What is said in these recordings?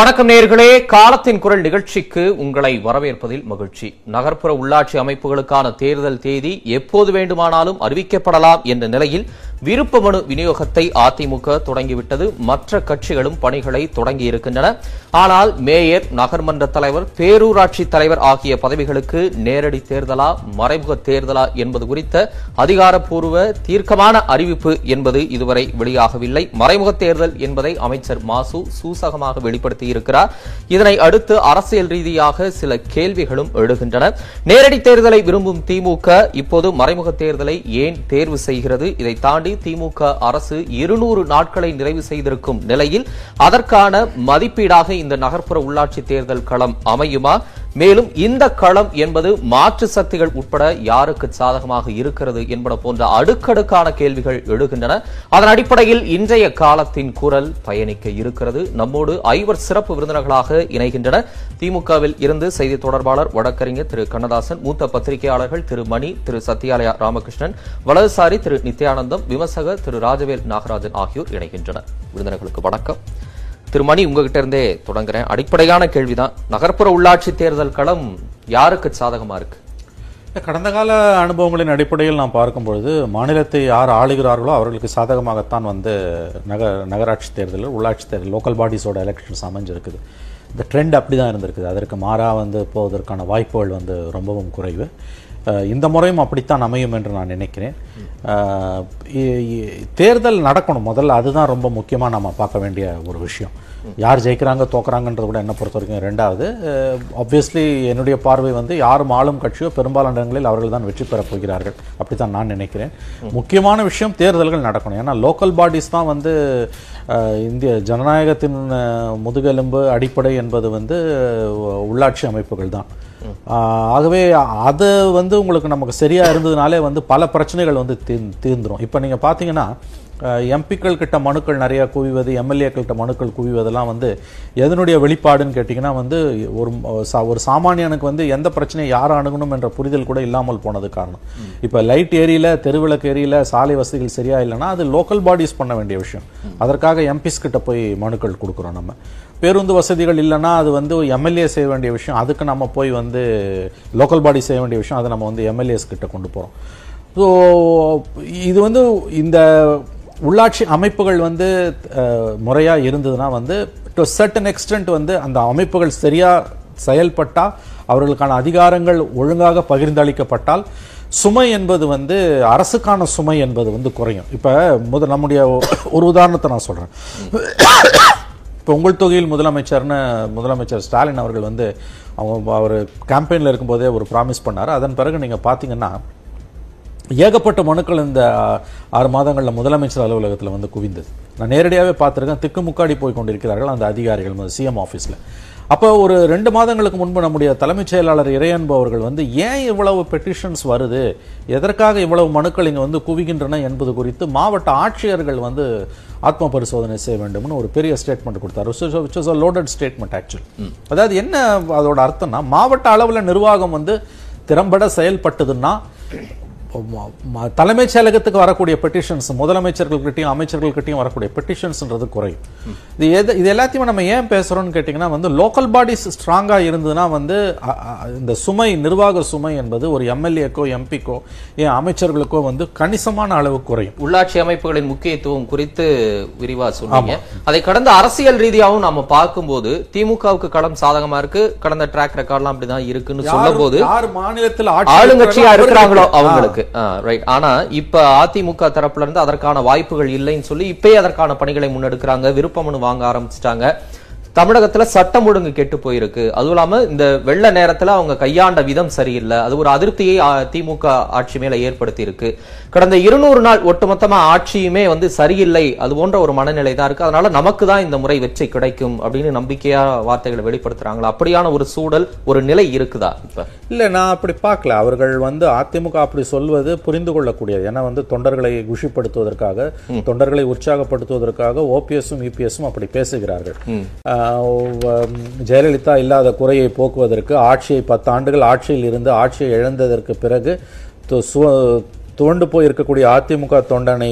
வணக்கம் நேர்களே காலத்தின் குரல் நிகழ்ச்சிக்கு உங்களை வரவேற்பதில் மகிழ்ச்சி. நகர்ப்புற உள்ளாட்சி அமைப்புகளுக்கான தேர்தல் தேதி எப்போது வேண்டுமானாலும் அறிவிக்கப்படலாம் என்ற நிலையில் விருப்ப மனு விநியோகத்தை அதிமுக தொடங்கிவிட்டது. மற்ற கட்சிகளும் பணிகளை தொடங்கியிருக்கின்றன. ஆனால் மேயர் நகர்மன்ற தலைவர் பேரூராட்சி தலைவர் ஆகிய பதவிகளுக்கு நேரடி தேர்தலா மறைமுக தேர்தலா என்பது குறித்த அதிகாரப்பூர்வ தீர்க்கமான அறிவிப்பு என்பது இதுவரை வெளியாகவில்லை. மறைமுக தேர்தல் என்பதை அமைச்சர் மாசு சூசகமாக வெளிப்படுத்தியிருக்கிறார். இதனை அடுத்து அரசியல் ரீதியாக சில கேள்விகளும் எழுகின்றன. நேரடி தேர்தலை விரும்பும் திமுக இப்போது மறைமுக தேர்தலை ஏன் தேர்வு செய்கிறது? இதை தாண்டி திமுக அரசு இருநூறு நாட்களை நிறைவு செய்திருக்கும் நிலையில் அதற்கான மதிப்பீடாக இந்த நகர்ப்புற உள்ளாட்சி தேர்தல் களம் அமையுமா? மேலும் இந்த களம் என்பது மாற்று சக்திகள் உட்பட யாருக்கு சாதகமாக இருக்கிறது என்பன போன்ற அடுக்கடுக்கான கேள்விகள் எழுகின்றன. அதன் அடிப்படையில் இன்றைய காலத்தின் குரல் பயணிக்க இருக்கிறது. நம்மோடு ஐவர் சிறப்பு விருந்தினர்களாக இணைகின்றனர் திமுகவில் இருந்து செய்தி தொடர்பாளர் வழக்கறிஞர் திரு கண்ணதாசன் மூத்த பத்திரிகையாளர்கள் திரு மணி திரு சத்யாலயா ராமகிருஷ்ணன் வலதுசாரி திரு நித்யானந்தம் விமர்சகர் திரு ராஜவேல் நாகராஜன் ஆகியோர் இணைகின்றனர். விருந்தினர்களுக்கு வணக்கம். திருமணி உங்ககிட்ட இருந்தே தொடங்குறேன். அடிப்படையான கேள்விதான். நகர்ப்புற உள்ளாட்சி தேர்தல் களம் யாருக்கு சாதகமா இருக்கு? கடந்த கால அனுபவங்களின் அடிப்படையில் நாம் பார்க்கும் பொழுது மாநிலத்தை யார் ஆளுகிறார்களோ அவர்களுக்கு சாதகமாகத்தான் வந்து நகர் நகராட்சி தேர்தல் உள்ளாட்சி தேர்தல் லோக்கல் பாடிஸோட எலெக்ஷன்ஸ் அமைஞ்சிருக்குது. இந்த ட்ரெண்ட் அப்படி தான் இருந்திருக்குது. அதற்கு மாறாக வந்து போவதற்கான வாய்ப்புகள் வந்து ரொம்பவும் குறைவு. இந்த முறையும் அப்படித்தான் அமையும் என்று நான் நினைக்கிறேன். தேர்தல் நடக்கணும் முதல்ல அதுதான் ரொம்ப முக்கியமாக நம்ம பார்க்க வேண்டிய ஒரு விஷயம். யார் ஜெயிக்கிறாங்க தோக்குறாங்கன்றது கூட என்ன பொறுத்த வரைக்கும் ரெண்டாவது ஆப்வியஸ்லி என்னுடைய பார்வை வந்து யாரும் ஆளும் கட்சியோ பெரும்பாலான இடங்களில் அவர்கள் தான் வெற்றி பெறப் போகிறார்கள். அப்படித்தான் நான் நினைக்கிறேன். முக்கியமான விஷயம் தேர்தல்கள் நடக்கணும். ஏன்னா லோக்கல் பாடிஸ் தான் வந்து இந்திய ஜனநாயகத்தின் முதுகெலும்பு அடிப்படை என்பது வந்து உள்ளாட்சி அமைப்புகள் தான். ஆகவே அது வந்து உங்களுக்கு நமக்கு சரியா இருந்ததுனாலே வந்து பல பிரச்சனைகள் வந்து தீர் தீர்ந்துரும் இப்போ நீங்க பார்த்தீங்கன்னா எம்பிக்கள் கிட்ட மனுக்கள் நிறைய குவிவது எம்எல்ஏக்கள் கிட்ட மனுக்கள் குவிவதெல்லாம் வந்து எதனுடைய வெளிப்பாடுன்னு கேட்டிங்கன்னா வந்து ஒரு சா- ஒரு சாமானியனுக்கு வந்து எந்த பிரச்சனையை யார் அணுகணும் என்ற புரிதல் கூட இல்லாமல் போனது காரணம். இப்போ லைட் ஏரியில தெருவிளக்கு ஏரியில சாலை வசதிகள் சரியா இல்லைன்னா அது லோக்கல் பாடிஸ் பண்ண வேண்டிய விஷயம். அதற்காக எம்பிஸ் கிட்ட போய் மனுக்கள் கொடுக்குறோம் நம்ம. பேருந்து வசதிகள் இல்லைன்னா அது வந்து எம்எல்ஏ செய்ய வேண்டிய விஷயம். அதுக்கு நம்ம போய் வந்து லோக்கல் பாடி செய்ய வேண்டிய விஷயம். அதை நம்ம வந்து எம்எல்ஏஸ் கிட்ட கொண்டு போகிறோம் ஸோ இது வந்து இந்த உள்ளாட்சி அமைப்புகள் வந்து முறையாக இருந்ததுன்னா வந்து டு சர்டன் எக்ஸ்டென்ட் வந்து அந்த அமைப்புகள் சரியாக செயல்பட்டால் அவர்களுக்கான அதிகாரங்கள் ஒழுங்காக பகிர்ந்தளிக்கப்பட்டால் சுமை என்பது வந்து அரசுக்கான சுமை என்பது வந்து குறையும். இப்போ முத நம்முடைய ஒரு உதாரணத்தை நான் சொல்கிறேன் இப்போ உங்கள் தொகையில் முதலமைச்சர்னு முதலமைச்சர் ஸ்டாலின் அவர்கள் வந்து அவங்க அவர் கேம்பெயினில் இருக்கும்போதே ஒரு ப்ராமிஸ் பண்ணார். அதன் பிறகு நீங்கள் பார்த்தீங்கன்னா ஏகப்பட்ட மனுக்கள் இந்த ஆறு மாதங்களில் முதலமைச்சர் அலுவலகத்தில் வந்து குவிந்தது. நான் நேரடியாகவே பார்த்துருக்கேன். திக்குமுக்காடி போய் கொண்டிருக்கிறார்கள் அந்த அதிகாரிகள் சிஎம் ஆஃபீஸில் அப்போ ஒரு ரெண்டு மாதங்களுக்கு முன்பு நம்முடைய தலைமைச் செயலாளர் இறையன்பு அவர்கள் வந்து ஏன் இவ்வளவு பெட்டிஷன்ஸ் வருது? எதற்காக இவ்வளவு மனுக்கள் இங்கே வந்து குவிகின்றன என்பது குறித்து மாவட்ட ஆட்சியர்கள் வந்து ஆத்ம பரிசோதனை செய்ய வேண்டும்னு ஒரு பெரிய ஸ்டேட்மெண்ட் கொடுத்தார். Which is a loaded statement actual அதாவது என்ன அதோட அர்த்தம்னா மாவட்ட அளவில் நிர்வாகம் வந்து திறம்பட செயல்பட்டதுன்னா தலைமைச் செயலகத்துக்கு வரக்கூடிய பெட்டிஷன்ஸ் முதலமைச்சர்கள்கிட்டயும் அமைச்சர்கள்கிட்டயும் வரக்கூடிய பெட்டிஷன்ஸ்ன்றது குறையும் இது எது இது எல்லாத்தையுமே நம்ம ஏன் பேசுறோம்னு கேட்டிங்கன்னா வந்து லோக்கல் பாடிஸ் ஸ்ட்ராங்கா இருந்ததுன்னா வந்து இந்த சுமை நிர்வாக சுமை என்பது ஒரு எம்எல்ஏக்கோ எம்பிக்கோ ஏன் அமைச்சர்களுக்கோ வந்து கணிசமான அளவு குறையும். உள்ளாட்சி அமைப்புகளின் முக்கியத்துவம் குறித்து விரிவா சொன்னீங்க. அதை கடந்த அரசியல் ரீதியாகவும் நாம பார்க்கும்போது திமுகவுக்கு களம் சாதகமா இருக்கு கடந்த ட்ராக் ரெக்கார்ட்லாம் அப்படிதான் இருக்குன்னு சொல்லும் போது யார் மாநிலத்தில் ஆட்சி ஆளுங்கட்சியா இருக்கிறாங்களோ அவர்களுக்கு- அவங்களுக்கு ரைட் ஆனா இப்ப அதிமுக தரப்புல இருந்து அதற்கான வாய்ப்புகள் இல்லைன்னு சொல்லி இப்பயே அதற்கான பணிகளை முன்னெடுக்கிறாங்க. விருப்பமனு வாங்க ஆரம்பிச்சிட்டாங்க. தமிழகத்துல சட்டம் ஒழுங்கு கெட்டு போயிருக்கு. அதுவும் இல்லாம இந்த வெள்ள நேரத்துல அவங்க கையாண்ட விதம் சரியில்லை. அது ஒரு அதிருப்தியை திமுக ஆட்சி மேல ஏற்படுத்தி இருக்கு கடந்த இருநூறு நாள் ஒட்டுமொத்தமா ஆட்சியுமே வந்து சரியில்லை. அது போன்ற ஒரு மனநிலை தான் இருக்கு. அதனால நமக்கு தான் இந்த முறை வெற்றி கிடைக்கும் அப்படின்னு நம்பிக்கையா வார்த்தைகளை வெளிப்படுத்துறாங்களா? அப்படியான ஒரு சூழல் ஒரு நிலை இருக்குதா இப்ப? இல்ல நான் அப்படி பார்க்கல. அவர்கள் வந்து அதிமுக அப்படி சொல்வது புரிந்து கொள்ளக்கூடியது. ஏன்னா வந்து தொண்டர்களை குஷிப்படுத்துவதற்காக தொண்டர்களை உற்சாகப்படுத்துவதற்காக ஓபிஎஸும் இபிஎஸும் அப்படி பேசுகிறார்கள். ஜெயலலிதா இல்லாத குறையை போக்குவதற்கு ஆட்சியை பத்து ஆண்டுகள் ஆட்சியில் இருந்து ஆட்சியை இழந்ததற்கு பிறகு துவண்டு போய் இருக்கக்கூடிய அதிமுக தொண்டனை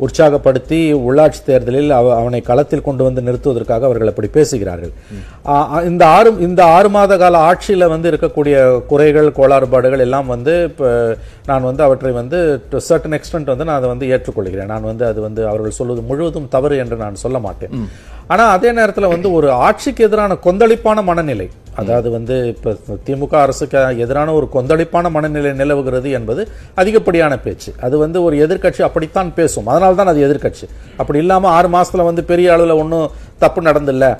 உற்சாகப்படுத்தி உள்ளாட்சி தேர்தலில் அவ- அவனை களத்தில் கொண்டு வந்து நிறுத்துவதற்காக அவர்கள் அப்படி பேசுகிறார்கள். இந்த ஆறு இந்த ஆறு மாத கால ஆட்சியில் வந்து இருக்கக்கூடிய குறைகள் கோளாறுபாடுகள் எல்லாம் வந்து இப்போ நான் வந்து அவற்றை வந்து டு சர்டன் எக்ஸ்டென்ட் வந்து நான் அதை வந்து ஏற்றுக்கொள்கிறேன். நான் வந்து அது வந்து அவர்கள் சொல்வது முழுவதும் தவறு என்று நான் சொல்ல மாட்டேன். ஆனால் அதே நேரத்தில் வந்து ஒரு ஆட்சிக்கு எதிரான கொந்தளிப்பான மனநிலை. அதாவது வந்து இப்போ திமுக அரசுக்கு எதிரான ஒரு கொந்தளிப்பான மனநிலை நிலவுகிறது என்பது அதிகப்படியான பேச்சு. அது வந்து ஒரு எதிர்க்கட்சி அப்படித்தான் பேசும். அதனால தான் அது எதிர்க்கட்சி. அப்படி இல்லாமல் ஆறு மாதத்தில் வந்து பெரிய அளவில் ஒன்றும் தப்பு நடந்தில்லை.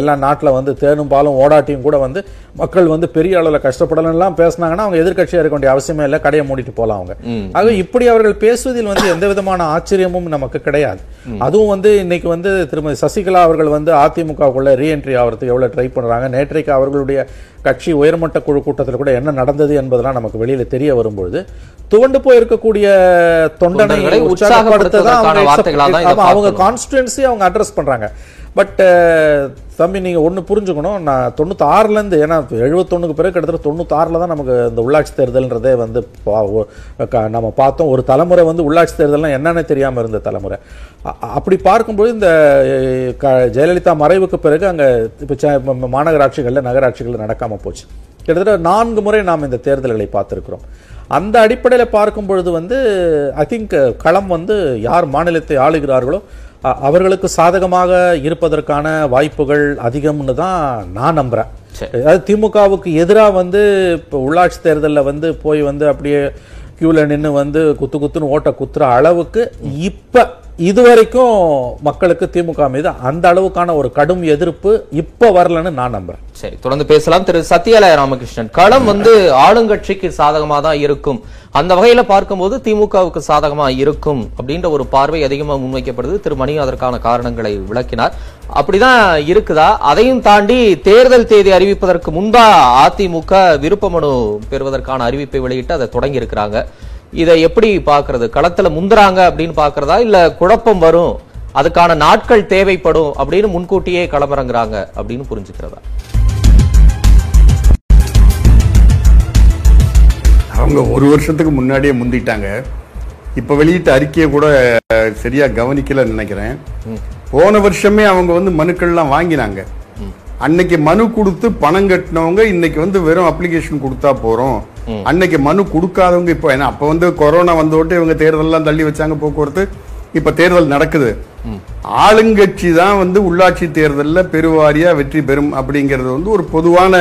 எல்லா நாட்டில் வந்து தேனும் பாலும் ஓடாட்டியும் கூட வந்து மக்கள் வந்து பெரிய அளவில் கஷ்டப்படலாம் பேசுனாங்கன்னா அவங்க எதிர்க்கட்சியாக இருக்க வேண்டிய அவசியமே இல்லை. கடையை மூடிட்டு போகலாம் அவங்க. ஆக இப்படி அவர்கள் பேசுவதில் வந்து எந்த விதமான ஆச்சரியமும் நமக்கு கிடையாது. அதுவும் வந்து இன்னைக்கு வந்து திருமதி சசிகலா அவர்கள் வந்து அதிமுகவுக்குள்ள ரீஎன்ட்ரி ஆகிறதுக்கு எவ்வளவு ட்ரை பண்றாங்க. நேற்றைக்கு அவர்களுடைய கட்சி உயர்மட்ட குழு கூட்டத்தில் கூட என்ன நடந்தது என்பதெல்லாம் நமக்கு வெளியில தெரிய வரும்பொழுது துவண்டு போயிருக்கக்கூடிய தொண்டனை தொண்டர்களை உற்சாகப்படுத்த தான் அவங்க. கான்ஸ்டுவன்சி அவங்க அட்ரஸ் பண்றாங்க. பட்டு uh, தம்பி நீங்கள் ஒன்று புரிஞ்சுக்கணும். நான் தொண்ணூத்தாறுலேருந்து ஏன்னா எழுபத்தொன்னுக்கு பிறகு கிட்டத்தட்ட தொண்ணூத்தாறில் தான் நமக்கு இந்த உள்ளாட்சி தேர்தல்ன்றதே வந்து பா- க- நம்ம பார்த்தோம். ஒரு தலைமுறை வந்து உள்ளாட்சி தேர்தல்லாம் என்னென்ன தெரியாமல் இருந்த தலைமுறை. அ- அப்படி பார்க்கும்போது இந்த க- ஜெயலலிதா மறைவுக்கு பிறகு அங்கே இப்போ மாநகராட்சிகளில் நகராட்சிகளில் நடக்காமல் போச்சு. கிட்டத்தட்ட நான்கு முறை நாம் இந்த தேர்தல்களை பார்த்துருக்குறோம். அந்த அடிப்படையில் பார்க்கும் பொழுது வந்து ஐ திங்க் களம் வந்து யார் மாநிலத்தை ஆளுகிறார்களோ அவர்களுக்கு சாதகமாக இருப்பதற்கான வாய்ப்புகள் அதிகம்னு தான் நான் நம்புறேன் சரி. அதாவது திமுகவுக்கு எதிராக வந்து இப்போ உள்ளாட்சி தேர்தலில் வந்து போய் வந்து அப்படியே கியூல நின்று வந்து குத்து குத்துன்னு ஓட்ட குத்துற அளவுக்கு இப்ப இதுவரைக்கும் மக்களுக்கு திமுக மீது அந்த அளவுக்கான ஒரு கடும் எதிர்ப்பு இப்ப வரலன்னு நான் நம்புறேன். சரி தொடர்ந்து பேசலாம். திரு சத்யாலய ராமகிருஷ்ணன் களம் வந்து ஆளுங்கட்சிக்கு சாதகமா தான் இருக்கும். அந்த வகையில பார்க்கும்போது திமுகவுக்கு சாதகமா இருக்கும் அப்படின்ற ஒரு பார்வை அதிகமா முன்வைக்கப்படுது. திரு மணி அதற்கான காரணங்களை விளக்கினார். அப்படிதான் இருக்குதா? அதையும் தாண்டி தேர்தல் தேதி அறிவிப்பதற்கு முன்பா அதிமுக விருப்ப மனு பெறுவதற்கான அறிவிப்பை வெளியிட்டு அதை தொடங்கி இருக்கிறாங்க இதை எப்படி பாக்குறது களத்துல முந்துறாங்க அப்படின்னு பாக்குறதா இல்ல குழப்பம் வரும் அதுக்கான நாட்கள் தேவைப்படும் அப்படின்னு முன்கூட்டியே களமிறங்குறாங்க அப்படின்னு புரிஞ்சுக்கிறதா? அவங்க ஒரு வருஷத்துக்கு முன்னாடியே முந்திட்டாங்க. இப்ப வெளியிட்ட அறிக்கையை கூட சரியா கவனிக்கலன்னு நினைக்கிறேன். போன வருஷமே அவங்க வந்து மனுக்கள்லாம் வாங்கினாங்க. அன்னைக்கு மனு கொடுத்து பணம் கட்டினவங்க இன்னைக்கு வந்து வெறும் அப்ளிகேஷன் கொடுத்தா போறோம். அன்னைக்கு மனு கொடுக்காதவங்க இப்போ ஏன்னா அப்ப வந்து கொரோனா வந்தோட்டு இவங்க தேர்தலெல்லாம் தள்ளி வச்சாங்க போக்குவரத்து. இப்ப தேர்தல் நடக்குது. ஆளுங்கட்சி தான் வந்து உள்ளாட்சி தேர்தல்ல பெருவாரியா வெற்றி பெறும் அப்படிங்கிறது வந்து ஒரு பொதுவான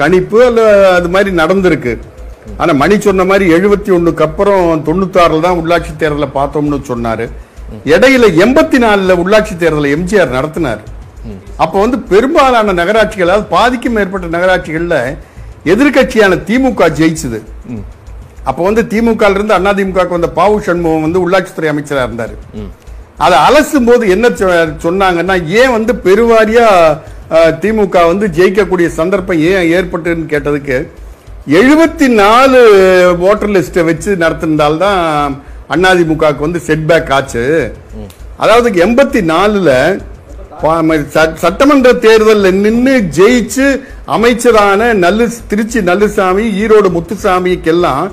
கணிப்பு அல்ல அது மாதிரி நடந்திருக்கு. ஆனா மணி சொன்ன மாதிரி எழுபத்தி ஒண்ணுக்கு அப்புறம் தொண்ணூத்தாறுல தான் உள்ளாட்சி தேர்தலை பார்த்தோம்னு சொன்னாரு. இடையில எண்பத்தி நாலுல உள்ளாட்சி தேர்தலை எம்ஜிஆர் நடத்தினார். அப்ப வந்து பெரும்பாலான நகராட்சிகள் அதாவது பாதிக்கும் மேற்பட்ட நகராட்சிகள்ல எதிர்க்கட்சியான திமுக ஜெயிச்சது. அப்ப வந்து திமுக இருந்து அதிமுக வந்த பாவு சண்முகம் வந்து உள்ளாட்சித்துறை அமைச்சரா இருந்தாரு. அதை அலசும் போது என்ன சொன்னாங்கன்னா ஏன் வந்து பெருவாரியா திமுக வந்து ஜெயிக்கக்கூடிய சந்தர்ப்பம் ஏன் ஏற்பட்டுன்னு கேட்டதுக்கு எழுபத்தி நாலு ஓட்டர் லிஸ்ட்டை வச்சு நடத்திருந்தால்தான் அதிமுகவுக்கு வந்து செட்பேக் ஆச்சு. அதாவது எண்பத்தி நாலுல சட்டமன்ற தேர்தலில் நின்று ஜெயிச்சு அமைச்சரான நல்லு திருச்சி நல்லுசாமி ஈரோடு முத்துசாமிக்கெல்லாம்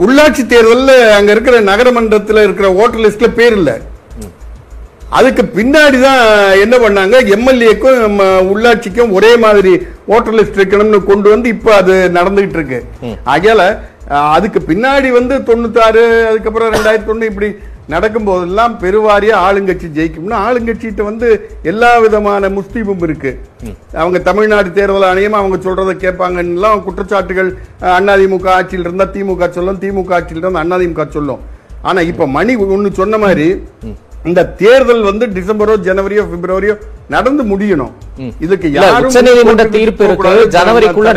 உள்ளாட்சி தேர்தல்ல அங்க இருக்கிற நகரமன்றத்தில் இருக்கிற ஓட்டர் லிஸ்ட்ல பேர் இல்ல. அதுக்கு பின்னாடி தான் என்ன பண்ணாங்க? எம்எல்ஏக்கும் உள்ளாட்சிக்கும் ஒரே மாதிரி ஓட்டர் லிஸ்ட் இருக்கணும்னு கொண்டு வந்து இப்ப அது நடந்துகிட்டு இருக்கு. ஆகையால அதுக்கு பின்னாடி வந்து தொண்ணூத்தாறு அதுக்கப்புறம் ரெண்டாயிரத்தி ஒண்ணு இப்படி நடக்கும் போதெல்லாம் பெருவாரியா ஆளுங்கட்சி ஜெயிக்கும்னா ஆளுங்கட்சிகிட்ட வந்து எல்லா விதமான முஸ்தீபும் இருக்கு. அவங்க தமிழ்நாடு தேர்தல் ஆணையம் அவங்க சொல்றதை கேட்பாங்கலாம் குற்றச்சாட்டுகள் அதிமுக ஆட்சியில் இருந்தா திமுக சொல்லும் திமுக ஆட்சியில் இருந்தா அதிமுக சொல்லும். ஆனா இப்ப மணி ஒண்ணு சொன்ன மாதிரி இந்த தேர்தல் வந்து டிசம்பரோ ஜனவரியோ பிப்ரவரியோ நடந்து முடியணும். இதுக்கு உச்சநீதிமன்ற முன்கூட்டி தீர்ப்பு இருக்கு. ஜனவரிக்குள்ள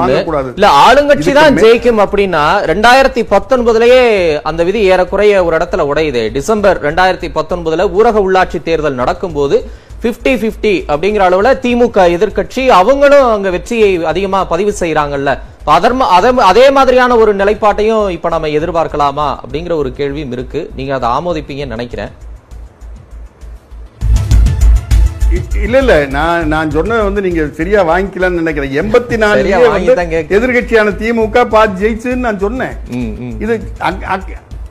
வாங்கக்கூடாது. இல்ல ஆளுங்கட்சி தான் ஜெயிக்கும் அப்படின்னா ரெண்டாயிரத்தி பத்தொன்பதுலயே அந்த விதி ஏறக்குறைய ஒரு இடத்துல உடையுது. டிசம்பர் ரெண்டாயிரத்தி பத்தொன்பதுல ஊரக உள்ளாட்சி தேர்தல் நடக்கும்போது 50 50 அப்படிங்கிற அளவுல திமுக எதிர்க்கட்சி அவங்களும் அங்க வெற்றியை அதிகமா பதிவு செய்யறாங்கல்ல அதர்ம- அதே- அதே மாதிரியான ஒரு நிலைப்பாட்டையும் இப்ப நம்ம எதிர்பார்க்கலாமா அப்படிங்கிற ஒரு கேள்வியும் இருக்கு. நீங்க அதை ஆமோதிப்பீங்கன்னு நினைக்கிறேன். இல்ல இல்ல நான் நான் சொன்னதை வந்து நீங்க சரியா வாங்கிக்கலாம்னு நினைக்கிறேன். எண்பத்தி கேக்குறேன். எதிர்கட்சியான திமுக பாத்து ஜெயிச்சுன்னு நான் சொன்னேன். இது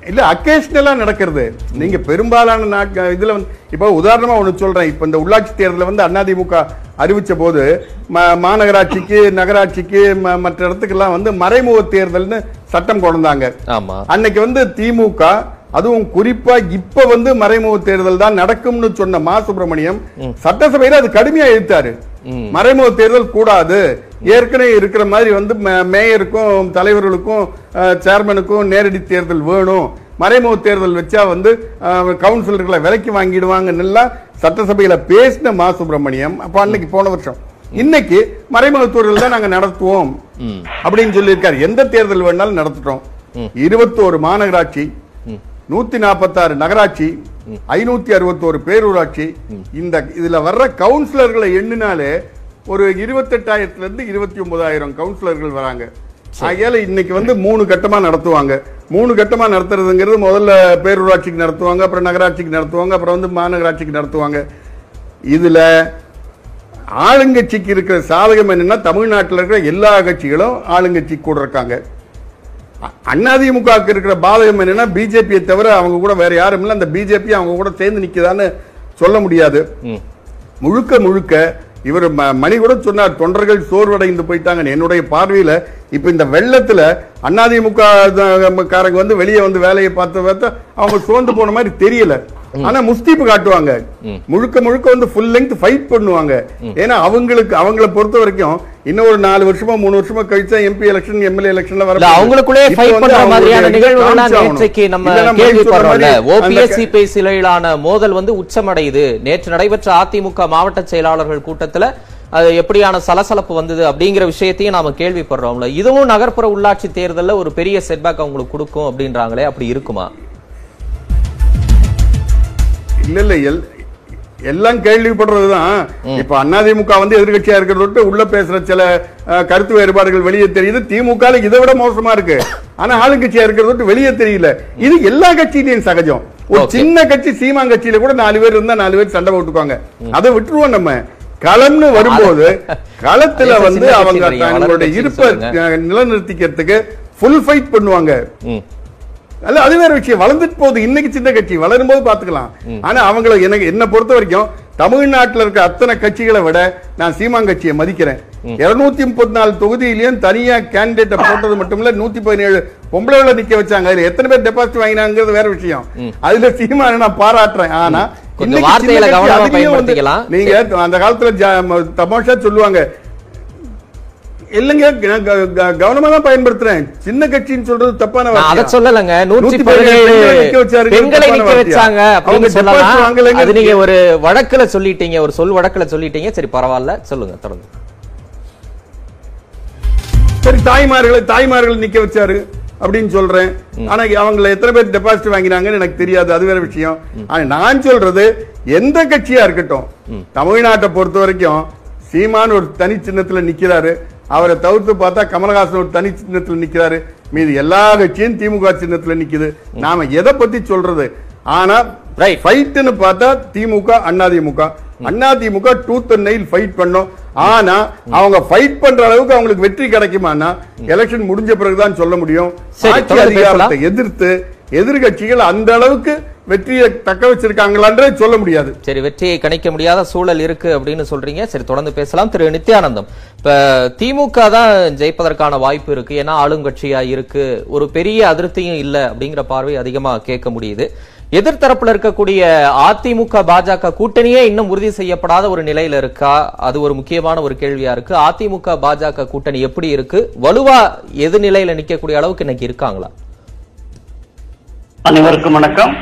இல்ல அக்கேஷனலா நடக்கிறது. நீங்க பெரும்பாலான நாட்க இதுல வந்து இப்போ உதாரணமா ஒண்ணு சொல்றேன். இப்ப இந்த உள்ளாட்சி தேர்தலில் வந்து அதிமுக அறிவிச்ச போது மாநகராட்சிக்கு நகராட்சிக்கு மற்ற இடத்துக்கெல்லாம் வந்து மறைமுக தேர்தல்னு சட்டம் கொண்டாங்க அன்னைக்கு வந்து திமுக அதுவும் குறிப்பா இப்ப வந்து மறைமுக தேர்தல் தான் நடக்கும்னு சொன்ன மா சுப்பிரமணியம் சட்டசபையில அது கடுமையா எதிர்த்தாரு மறைமுக தேர்தல் கூடாது. ஏற்கனவே இருக்கிற மாதிரி வந்து மேயருக்கும் தலைவர்களுக்கும் சேர்மனுக்கும் நேரடி தேர்தல் வேணும். மறைமுக தேர்தல் வச்சா வந்து கவுன்சிலர்களை விலைக்கு வாங்கிடுவாங்கன்னு சட்டசபையில பேசின மா சுப்பிரமணியம். அப்ப அன்னைக்கு போன வருஷம். இன்னைக்கு மறைமுக தேர்தல் தான் நாங்க நடத்துவோம். அப்படின்னு சொல்லியிருக்காரு. எந்த தேர்தல் வேணாலும் நடத்துட்டோம். இருபத்தோரு மாநகராட்சி நூத்தி நாற்பத்தாறு நகராட்சி ஐநூத்தி அறுபத்தோரு பேரூராட்சி. இந்த இதுல வர்ற கவுன்சிலர்களை எண்ணினாலே ஒரு இருபத்தெட்டாயிரத்துல இருந்து இருபத்தி ஒன்பதாயிரம் கவுன்சிலர்கள் வராங்க. ஆகையால இன்னைக்கு வந்து மூணு கட்டமா நடத்துவாங்க. மூணு கட்டமா நடத்துறதுங்கிறது முதல்ல பேரூராட்சிக்கு நடத்துவாங்க அப்புறம் நகராட்சிக்கு நடத்துவாங்க அப்புறம் வந்து மாநகராட்சிக்கு நடத்துவாங்க. இதுல ஆளுங்கட்சிக்கு இருக்கிற சாதகம் என்னன்னா தமிழ்நாட்டில் இருக்கிற எல்லா கட்சிகளும் ஆளுங்கட்சி கூட இருக்காங்க. அதிமுகவுக்கு இருக்கிற பாதகம் என்னன்னா பிஜேபியை தவிர அவங்க கூட வேற யாரும் இல்லை. அந்த பிஜேபி அவங்க கூட சேர்ந்து நிக்குதான்னு சொல்ல முடியாது. முழுக்க முழுக்க இவர் மணி கூட சொன்னார் தொண்டர்கள் சோர்வடைந்து போயிட்டாங்க என்னுடைய பார்வையில இப்ப இந்த வெள்ளத்துல அதிமுக த- காரங்க வந்து வெளியே வந்து வேலையை பார்த்து பார்த்து அவங்க சோர்ந்து போன மாதிரி தெரியல. ஆனா முஸ்தீப்பு காட்டுவாங்க. முழுக்க முழுக்க வந்து ஃபுல் லெங்த் ஃபைட் பண்ணுவாங்க. ஏன்னா அவங்களுக்கு அவங்கள பொறுத்த வரைக்கும் இன்னும் ஒரு நாலு வருஷமா மூணு வருஷமா கழிச்சா எம்பி எலெக்ஷன் எம்எல்ஏ எலெக்ஷன்ல வர அவங்களுக்குள்ளே ஃபைட் பண்ற மாதிரியான நிகழ்வுகள் நேற்றைக்கு நம்ம கேள்விப்படுறோம்ல ஓபிஎஸ் இடையிலான மோதல் வந்து உச்சமடையுது. நேற்று நடைபெற்ற அதிமுக மாவட்ட செயலாளர்கள் கூட்டத்துல அது எப்படியான சலசலப்பு வந்தது அப்படிங்கிற விஷயத்தையும் நாம கேள்விப்படுறோம்ல. இதுவும் நகர்ப்புற உள்ளாட்சி தேர்தல்ல ஒரு பெரிய செட்பேக் அவங்களுக்கு கொடுக்கும் அப்படின்றாங்களே அப்படி இருக்குமா? இல்ல இல்ல எல்- எல்லாம் கேள்விப்படுறதுதான். இப்ப அதிமுக வந்து எதிர்க்கட்சியா இருக்கிறத உள்ள பேசுற சில கருத்து வேறுபாடுகள் வெளியே தெரியுது. திமுக இதை விட மோசமா இருக்கு. ஆனா ஆளுங்கட்சியா இருக்கிறத வெளியே தெரியல. இது எல்லா கட்சியிலையும் சகஜம். ஒரு. சின்ன கட்சி சீமான் கட்சியில கூட நாலு பேர் இருந்தா நாலு பேர் சண்டை போட்டுக்குவாங்க. அதை விட்டுருவோம் நம்ம. களம்னு வரும்போது களத்துல வந்து அவங்க தங்களுடைய இருப்பை நிலைநிறுத்திக்கிறதுக்கு ஃபுல் ஃபைட் பண்ணுவாங்க. அல்ல அது வேற விஷயம். வளர்ந்துட்டு போகுது. இன்னைக்கு சின்ன கட்சி. வளரும் போது பாத்துக்கலாம் ஆனா அவங்கள எனக்கு என்ன பொறுத்த வரைக்கும் தமிழ்நாட்டுல இருக்க அத்தனை கட்சிகளை விட நான் சீமான் கட்சியை மதிக்கிறேன். இருநூத்தி முப்பத்தி நாலு தொகுதியிலயும் தனியா கேண்டிடேட்டை போட்டது மட்டும் இல்ல நூத்தி பதினேழு பொம்பளைகளை நிக்க வச்சாங்க. அதுல எத்தனை பேர் டெபாசிட் வாங்கினாங்கிறது வேற விஷயம். அதுல சீமான நான் பாராட்டுறேன். ஆனா கொஞ்சம் வார்த்தைகளை கவனமா பயன்படுத்திக்கலாம். நீங்க அந்த காலத்துல தமாஷா சொல்லுவாங்க. இல்லைங்க கவனமா தான் பயன்படுத்துறேன். சின்ன கட்சின்னு சொல்றது தப்பான அதை? சொல்லலங்க. நூத்தி பதினேழு பெண்களை நிக்க? வச்சாங்க அப்படின்னு சொல்லலாம். அது நீங்க ஒரு வழக்குல சொல்லிட்டீங்க ஒரு சொல் வழக்குல சொல்லிட்டீங்க. சரி பரவாயில்ல. சொல்லுங்க தொடர்ந்து. சரி தாய்மார்களை தாய்மார்கள் நிக்க வச்சாரு. அப்படின்னு சொல்றேன். ஆனா அவங்கள எத்தனை பேர் டெபாசிட் வாங்கினாங்கன்னு எனக்கு தெரியாது. அது வேற விஷயம். ஆனா நான் சொல்றது எந்த கட்சியா இருக்கட்டும் தமிழ்நாட்டை பொறுத்த வரைக்கும் சீமான் ஒரு தனி சின்னத்துல நிக்கிறாரு. அவரை தவிர்த்து பார்த்தா கமலஹாசன் ஒரு தனி சின்னத்துல நிக்கிறாரு. மீது எல்லா கட்சியும் திமுக சின்னத்துல நிக்குது. நாம எதை பத்தி சொல்றது? ஆனா Right. ஃபைட்னு பார்த்தா DMK AIADMK AIADMK tooth and nail fight பண்ணோம். ஆனா அவங்க ஃபைட் பண்ற அளவுக்கு அவங்களுக்கு வெற்றி கிடைக்குமானா எலெக்ஷன் முடிஞ்ச பிறகுதான் சொல்ல முடியும். ஆட்சி அதிகாரத்தை எதிர்த்து எதிர்கட்சிகள் அந்த அளவுக்கு வெற்றியை தக்க வச்சிருக்காங்களான்றே சொல்ல முடியாது. சரி வெற்றியை கணிக்க முடியாத சூழல் இருக்கு அப்படின்னு சொல்றீங்க. சரி தொடர்ந்து பேசலாம். திரு நித்யானந்தம் இப்ப திமுக தான் ஜெயிப்பதற்கான வாய்ப்பு இருக்கு. ஏன்னா ஆளுங்கட்சியா இருக்கு. ஒரு பெரிய அதிருப்தியும் இல்ல அப்படிங்கிற பார்வை அதிகமா கேட்க முடியுது. எதிர்த்தரப்புல இருக்கக்கூடிய அதிமுக பாஜக கூட்டணியே இன்னும் உறுதி செய்யப்படாத ஒரு நிலையில இருக்கா? அது ஒரு முக்கியமான ஒரு கேள்வியா இருக்கு. அதிமுக பாஜக கூட்டணி எப்படி இருக்கு? வலுவா எது நிலையில நிக்கக்கூடிய அளவுக்கு இன்னைக்கு இருக்காங்களா? அனைவருக்கும் வணக்கம்.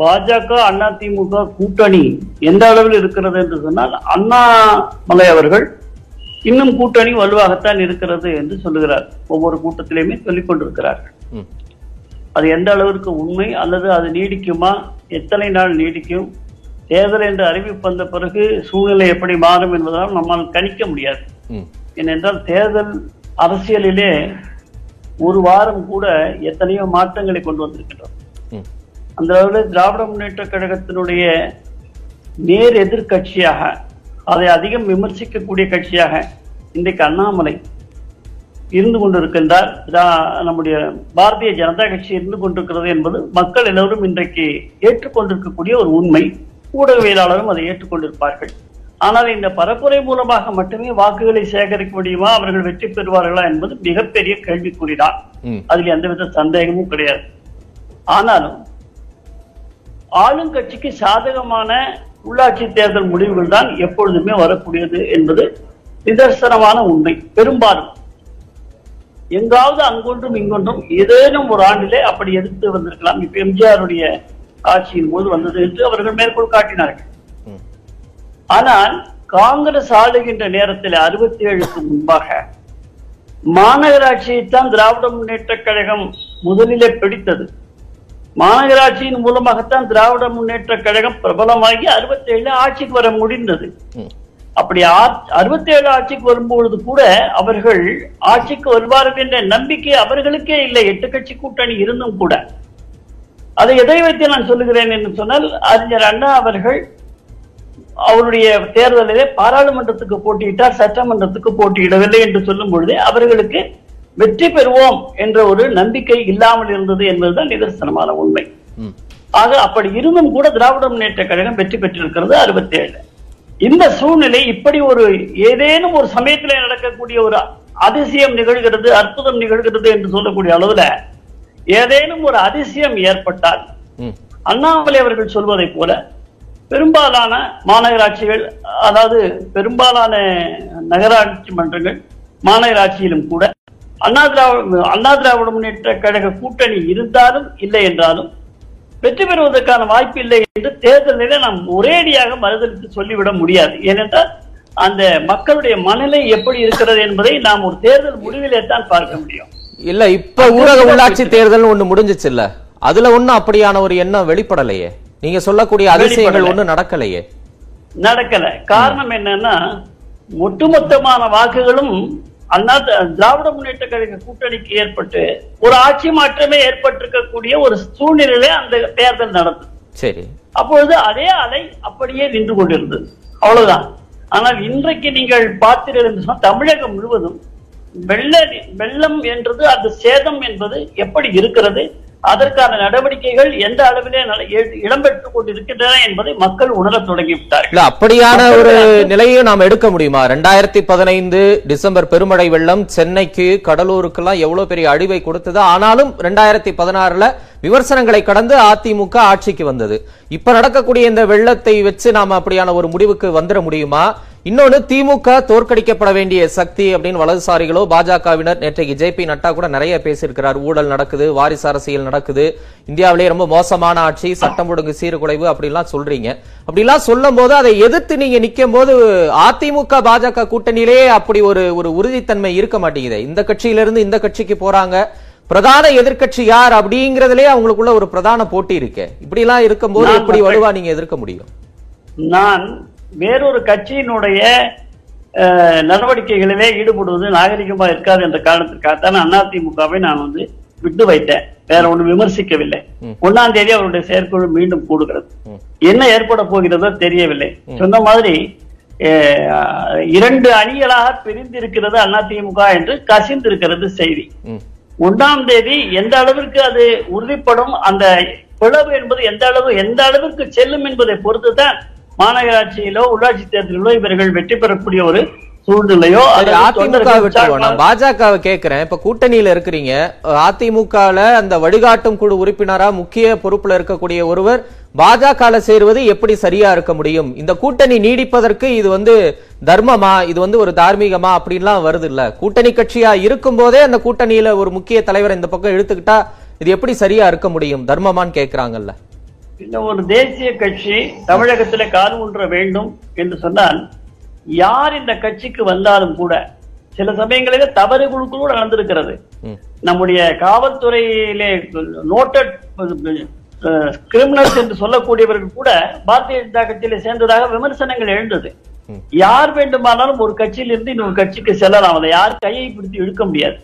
பாஜக அதிமுக கூட்டணி எந்த அளவில் இருக்கிறது என்று சொன்னால் அண்ணாமலை அவர்கள் இன்னும் கூட்டணி வலுவாகத்தான் இருக்கிறது என்று சொல்லுகிறார் ஒவ்வொரு கூட்டத்திலையுமே சொல்லிக் கொண்டிருக்கிறார்கள். அது எந்த அளவிற்கு உண்மை அல்லது அது நீடிக்குமா எத்தனை நாள் நீடிக்கும் தேர்தல் என்று அறிவிப்பு வந்த பிறகு சூழ்நிலை எப்படி மாறும் என்பதால் நம்மால் கணிக்க முடியாது. ஏனென்றால் தேர்தல் அரசியலிலே ஒரு வாரம் கூட எத்தனையோ மாற்றங்களை கொண்டு வந்திருக்கின்றோம். அந்த அளவில் திராவிட முன்னேற்ற கழகத்தினுடைய நேர் எதிர்க்கட்சியாக அதை அதிகம் விமர்சிக்கக்கூடிய கட்சியாக இன்றைக்கு அண்ணாமலை இருந்து கொண்டிருக்கின்றார். நம்முடைய பாரதிய ஜனதா கட்சி இருந்து கொண்டிருக்கிறது என்பது மக்கள் எல்லோரும் இன்றைக்கு ஏற்றுக்கொண்டிருக்கக்கூடிய ஒரு உண்மை. ஊடகவியலாளரும் அதை ஏற்றுக்கொண்டிருப்பார்கள். ஆனால் இந்த பரப்புரை மூலமாக மட்டுமே வாக்குகளை சேகரிக்க முடியுமா? அவர்கள் வெற்றி பெறுவார்களா என்பது மிகப்பெரிய கேள்விக்குறிதான். அதில் எந்தவித சந்தேகமும் கிடையாது. ஆனாலும் ஆளுங்கட்சிக்கு சாதகமான உள்ளாட்சி தேர்தல் முடிவுகள் தான் எப்பொழுதுமே வரக்கூடியது என்பது நிதர்சனமான உண்மை. பெரும்பாலும் எங்காவது அங்கொன்றும் இங்கொன்றும் ஏதேனும் ஒரு ஆண்டிலே அப்படி எதிர்த்து வந்திருக்கலாம். இப்ப எம்ஜிஆருடைய ஆட்சியின் போது வந்தது என்று அவர்கள் மேற்கோள் காட்டினார்கள். ஆனால் காங்கிரஸ் ஆளுகின்ற நேரத்தில் அறுபத்தி ஏழுக்கு முன்பாக மாநகராட்சியைத்தான் திராவிட முன்னேற்ற கழகம் முதலிலே பிடித்தது. மாநகராட்சியின் மூலமாகத்தான் திராவிட முன்னேற்ற கழகம் பிரபலமாகி அறுபத்தி ஏழு ஆட்சிக்கு வர முடிந்தது. அப்படி அறுபத்தி ஏழு ஆட்சிக்கு வரும்பொழுது கூட அவர்கள் ஆட்சிக்கு வருவார்கள் என்ற நம்பிக்கை அவர்களுக்கே இல்லை. எட்டு கட்சி கூட்டணி இருந்தும் கூட. அதை எதை வைத்து நான் சொல்லுகிறேன் என்று சொன்னால் அறிஞர் அண்ணா அவர்கள் அவருடைய தேர்தலிலே பாராளுமன்றத்துக்கு போட்டியிட்டார் சட்டமன்றத்துக்கு போட்டியிடவில்லை என்று சொல்லும் பொழுது அவர்களுக்கு வெற்றி பெறுவோம் என்ற ஒரு நம்பிக்கை இல்லாமல் இருந்தது என்பதுதான் நிதர்சனமான உண்மை. ஆக அப்படி இருந்தும் கூட திராவிட முன்னேற்ற கழகம் வெற்றி பெற்றிருக்கிறது அறுபத்தி ஏழு இந்த சூழ்நிலை இப்படி ஒரு ஏதேனும் ஒரு சமயத்தில் நடக்கக்கூடிய ஒரு அதிசயம் நிகழ்கிறது அற்புதம் நிகழ்கிறது என்று சொல்லக்கூடிய அளவுல ஏதேனும் ஒரு அதிசயம் ஏற்பட்டால். அண்ணாமலை அவர்கள் சொல்வதைப் போல பெரும்பாலான மாநகராட்சிகள் அதாவது பெரும்பாலான நகராட்சி மன்றங்கள் மாநகராட்சியிலும் கூட அண்ணா திராவிட அண்ணா திராவிட முன்னேற்ற கழக கூட்டணி இருந்தாலும் இல்லை என்றாலும் வெற்றி பெறுவதற்கான வாய்ப்பு இல்லை என்று தேர்தலிலே நாம் ஒரேடியாக மறுதளித்து சொல்லிவிட முடியாது. ஏனென்றால் அந்த மக்களுடைய மனநிலை எப்படி இருக்கிறது என்பதை நாம் ஒரு தேர்தல் முடிவிலே தான் பார்க்க முடியும். இல்ல இப்ப ஊரக உள்ளாட்சி தேர்தல் ஒண்ணு முடிஞ்சிச்சு இல்ல அதுல ஒண்ணும் அப்படியான ஒரு எண்ணம் வெளிப்படலையே? நீங்க சொல்லக்கூடிய அதிசயங்கள். ஒண்ணும் நடக்கலையே? நடக்கல. காரணம் என்னன்னா ஒட்டுமொத்தமான வாக்குகளும் அண்ணா திராவிட முன்னேற்ற கழக கூட்டணிக்கு ஏற்பட்டு ஒரு ஆட்சி மாற்றமே ஏற்பட்டிருக்கக்கூடிய ஒரு சூழ்நிலையிலே அந்த தேர்தல் நடந்தது. சரி. அப்பொழுது அதே அலை அப்படியே நின்று கொண்டிருந்தது. அவ்வளவுதான். ஆனால் இன்றைக்கு நீங்கள் பார்த்தீர்கள் தமிழகம் முழுவதும் வெள்ள வெள்ளம் என்றது அந்த சேதம் என்பது எப்படி இருக்கிறது? அதற்கான நடவடிக்கைகள் எந்த அளவிலே இடம்பெற்றுக் கொண்டிருக்கின்றன என்பதை மக்கள் உணரத் தொடங்கிவிட்டார்கள். அப்படியான ஒரு நிலையும் நாம் எடுக்க முடியுமா? ரெண்டாயிரத்தி பதினைந்து டிசம்பர் பெருமழை வெள்ளம் சென்னைக்கு கடலூருக்கெல்லாம் எவ்வளவு பெரிய அழிவை கொடுத்தது? ஆனாலும் ரெண்டாயிரத்தி பதினாறுல விமர்சனங்களை கடந்து அதிமுக ஆட்சிக்கு வந்தது. இப்ப நடக்கக்கூடிய இந்த வெள்ளத்தை வச்சு நாம அப்படியான ஒரு முடிவுக்கு வந்துட முடியுமா? இன்னொன்னு திமுக தோற்கடிக்கப்பட வேண்டிய சக்தி அப்படின்னு வலதுசாரிகளோ பாஜகவினர் நேற்றைக்கு ஜே பி நட்டா கூட நிறைய பேசியிருக்கிறார். ஊழல் நடக்குது வாரிசு அரசியல் நடக்குது. இந்தியாவிலே ரொம்ப மோசமான ஆட்சி சட்டம் ஒழுங்கு சீர்குலைவு அப்படிலாம் சொல்றீங்க. அப்படிலாம் சொல்லும் போது அதை எதிர்த்து நீங்க நிக்கும் போது அதிமுக பாஜக கூட்டணியிலே அப்படி ஒரு ஒரு உறுதித்தன்மை இருக்க மாட்டேங்குதே. இந்த கட்சியிலிருந்து இந்த கட்சிக்கு போறாங்க. பிரதான எதிர்க்கட்சி யார் அப்படிங்கறதுலயே அவங்களுக்குள்ள ஒரு பிரதான போட்டி இருக்கு. இப்படி எல்லாம் இருக்கும்போது எப்படி வலுவா நீங்க எதிர்க்க முடியும்? நான் வேறொரு கட்சியினுடைய நடவடிக்கைகளிலே ஈடுபடுவது நாகரிகமா இருக்காது என்ற காரணத்திற்காகத்தான் அதிமுகவை நான் வந்து விட்டு வைத்தேன். வேற ஒண்ணு விமர்சிக்கவில்லை. ஒன்னாம் தேதி அவருடைய செயற்குழு மீண்டும் கூடுகிறது. என்ன ஏற்பட போகிறதோ தெரியவில்லை. சொன்ன மாதிரி இரண்டு அணிகளாக பிரிந்திருக்கிறது அதிமுக என்று கசிந்திருக்கிறது செய்தி. ஒன்றாம் தேதி எந்த அளவிற்கு அது உறுதிப்படும் அந்த பிளவு என்பது எந்த அளவு எந்த அளவிற்கு செல்லும் என்பதை பொறுத்துதான் மாநகராட்சியிலோ உள்ளாட்சி தேர்தலிலோ இவர்கள் வெற்றி பெறக்கூடிய ஒரு சூழ்நிலையோ பாஜகவை கேட்கிறேன். இப்ப கூட்டணியில இருக்கிறீங்க. அதிமுகல அந்த வழிகாட்டும் குழு உறுப்பினரா முக்கிய பொறுப்புல இருக்கக்கூடிய ஒருவர் பாஜகல சேருவது எப்படி சரியா இருக்க முடியும்? இந்த கூட்டணி நீடிப்பதற்கு இது வந்து தர்மமா? இது வந்து ஒரு தார்மீகமா? அப்படின்லாம் வருது இல்ல கூட்டணி கட்சியா இருக்கும் போதே அந்த கூட்டணியில ஒரு முக்கிய தலைவர் இந்த பக்கம் இழுத்துக்கிட்டா இது எப்படி சரியா இருக்க முடியும்? தர்மமான்னு கேக்குறாங்கல்ல. இந்த ஒரு தேசிய கட்சி தமிழகத்திலே கால் ஊன்ற வேண்டும் என்று சொன்னால் யார் இந்த கட்சிக்கு வந்தாலும் கூட சில சமயங்களிலே தவறுகள் கூட நடந்திருக்கிறது. நம்முடைய காவல்துறையிலே நோட்டட் கிரிமினல்ஸ் என்று சொல்லக்கூடியவர்கள் கூட பாரதிய ஜனதா கட்சியில சேர்ந்ததாக விமர்சனங்கள் எழுந்தது. யார் வேண்டுமானாலும் ஒரு கட்சியில இருந்து இன்னொரு கட்சிக்கு செல்லலாம். அதை யார் கையை பிடித்து இழுக்க முடியாது.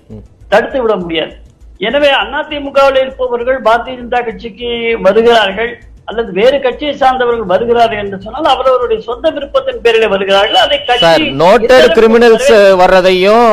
தடுத்து விட முடியாது. எனவே அதிமுகவில் இருப்பவர்கள் பாரதிய ஜனதா கட்சிக்கு வருகிறார்கள் அல்லது வேறு கட்சியை சார்ந்தவர்கள் வருகிறார்கள் என்று சொன்னால் அவரவருடைய சொந்த விருப்பத்தின் பேரில் வருகிறார்கள். அதை கட்சி நோட்டட் கிரிமினல்ஸ் வர்றதையும்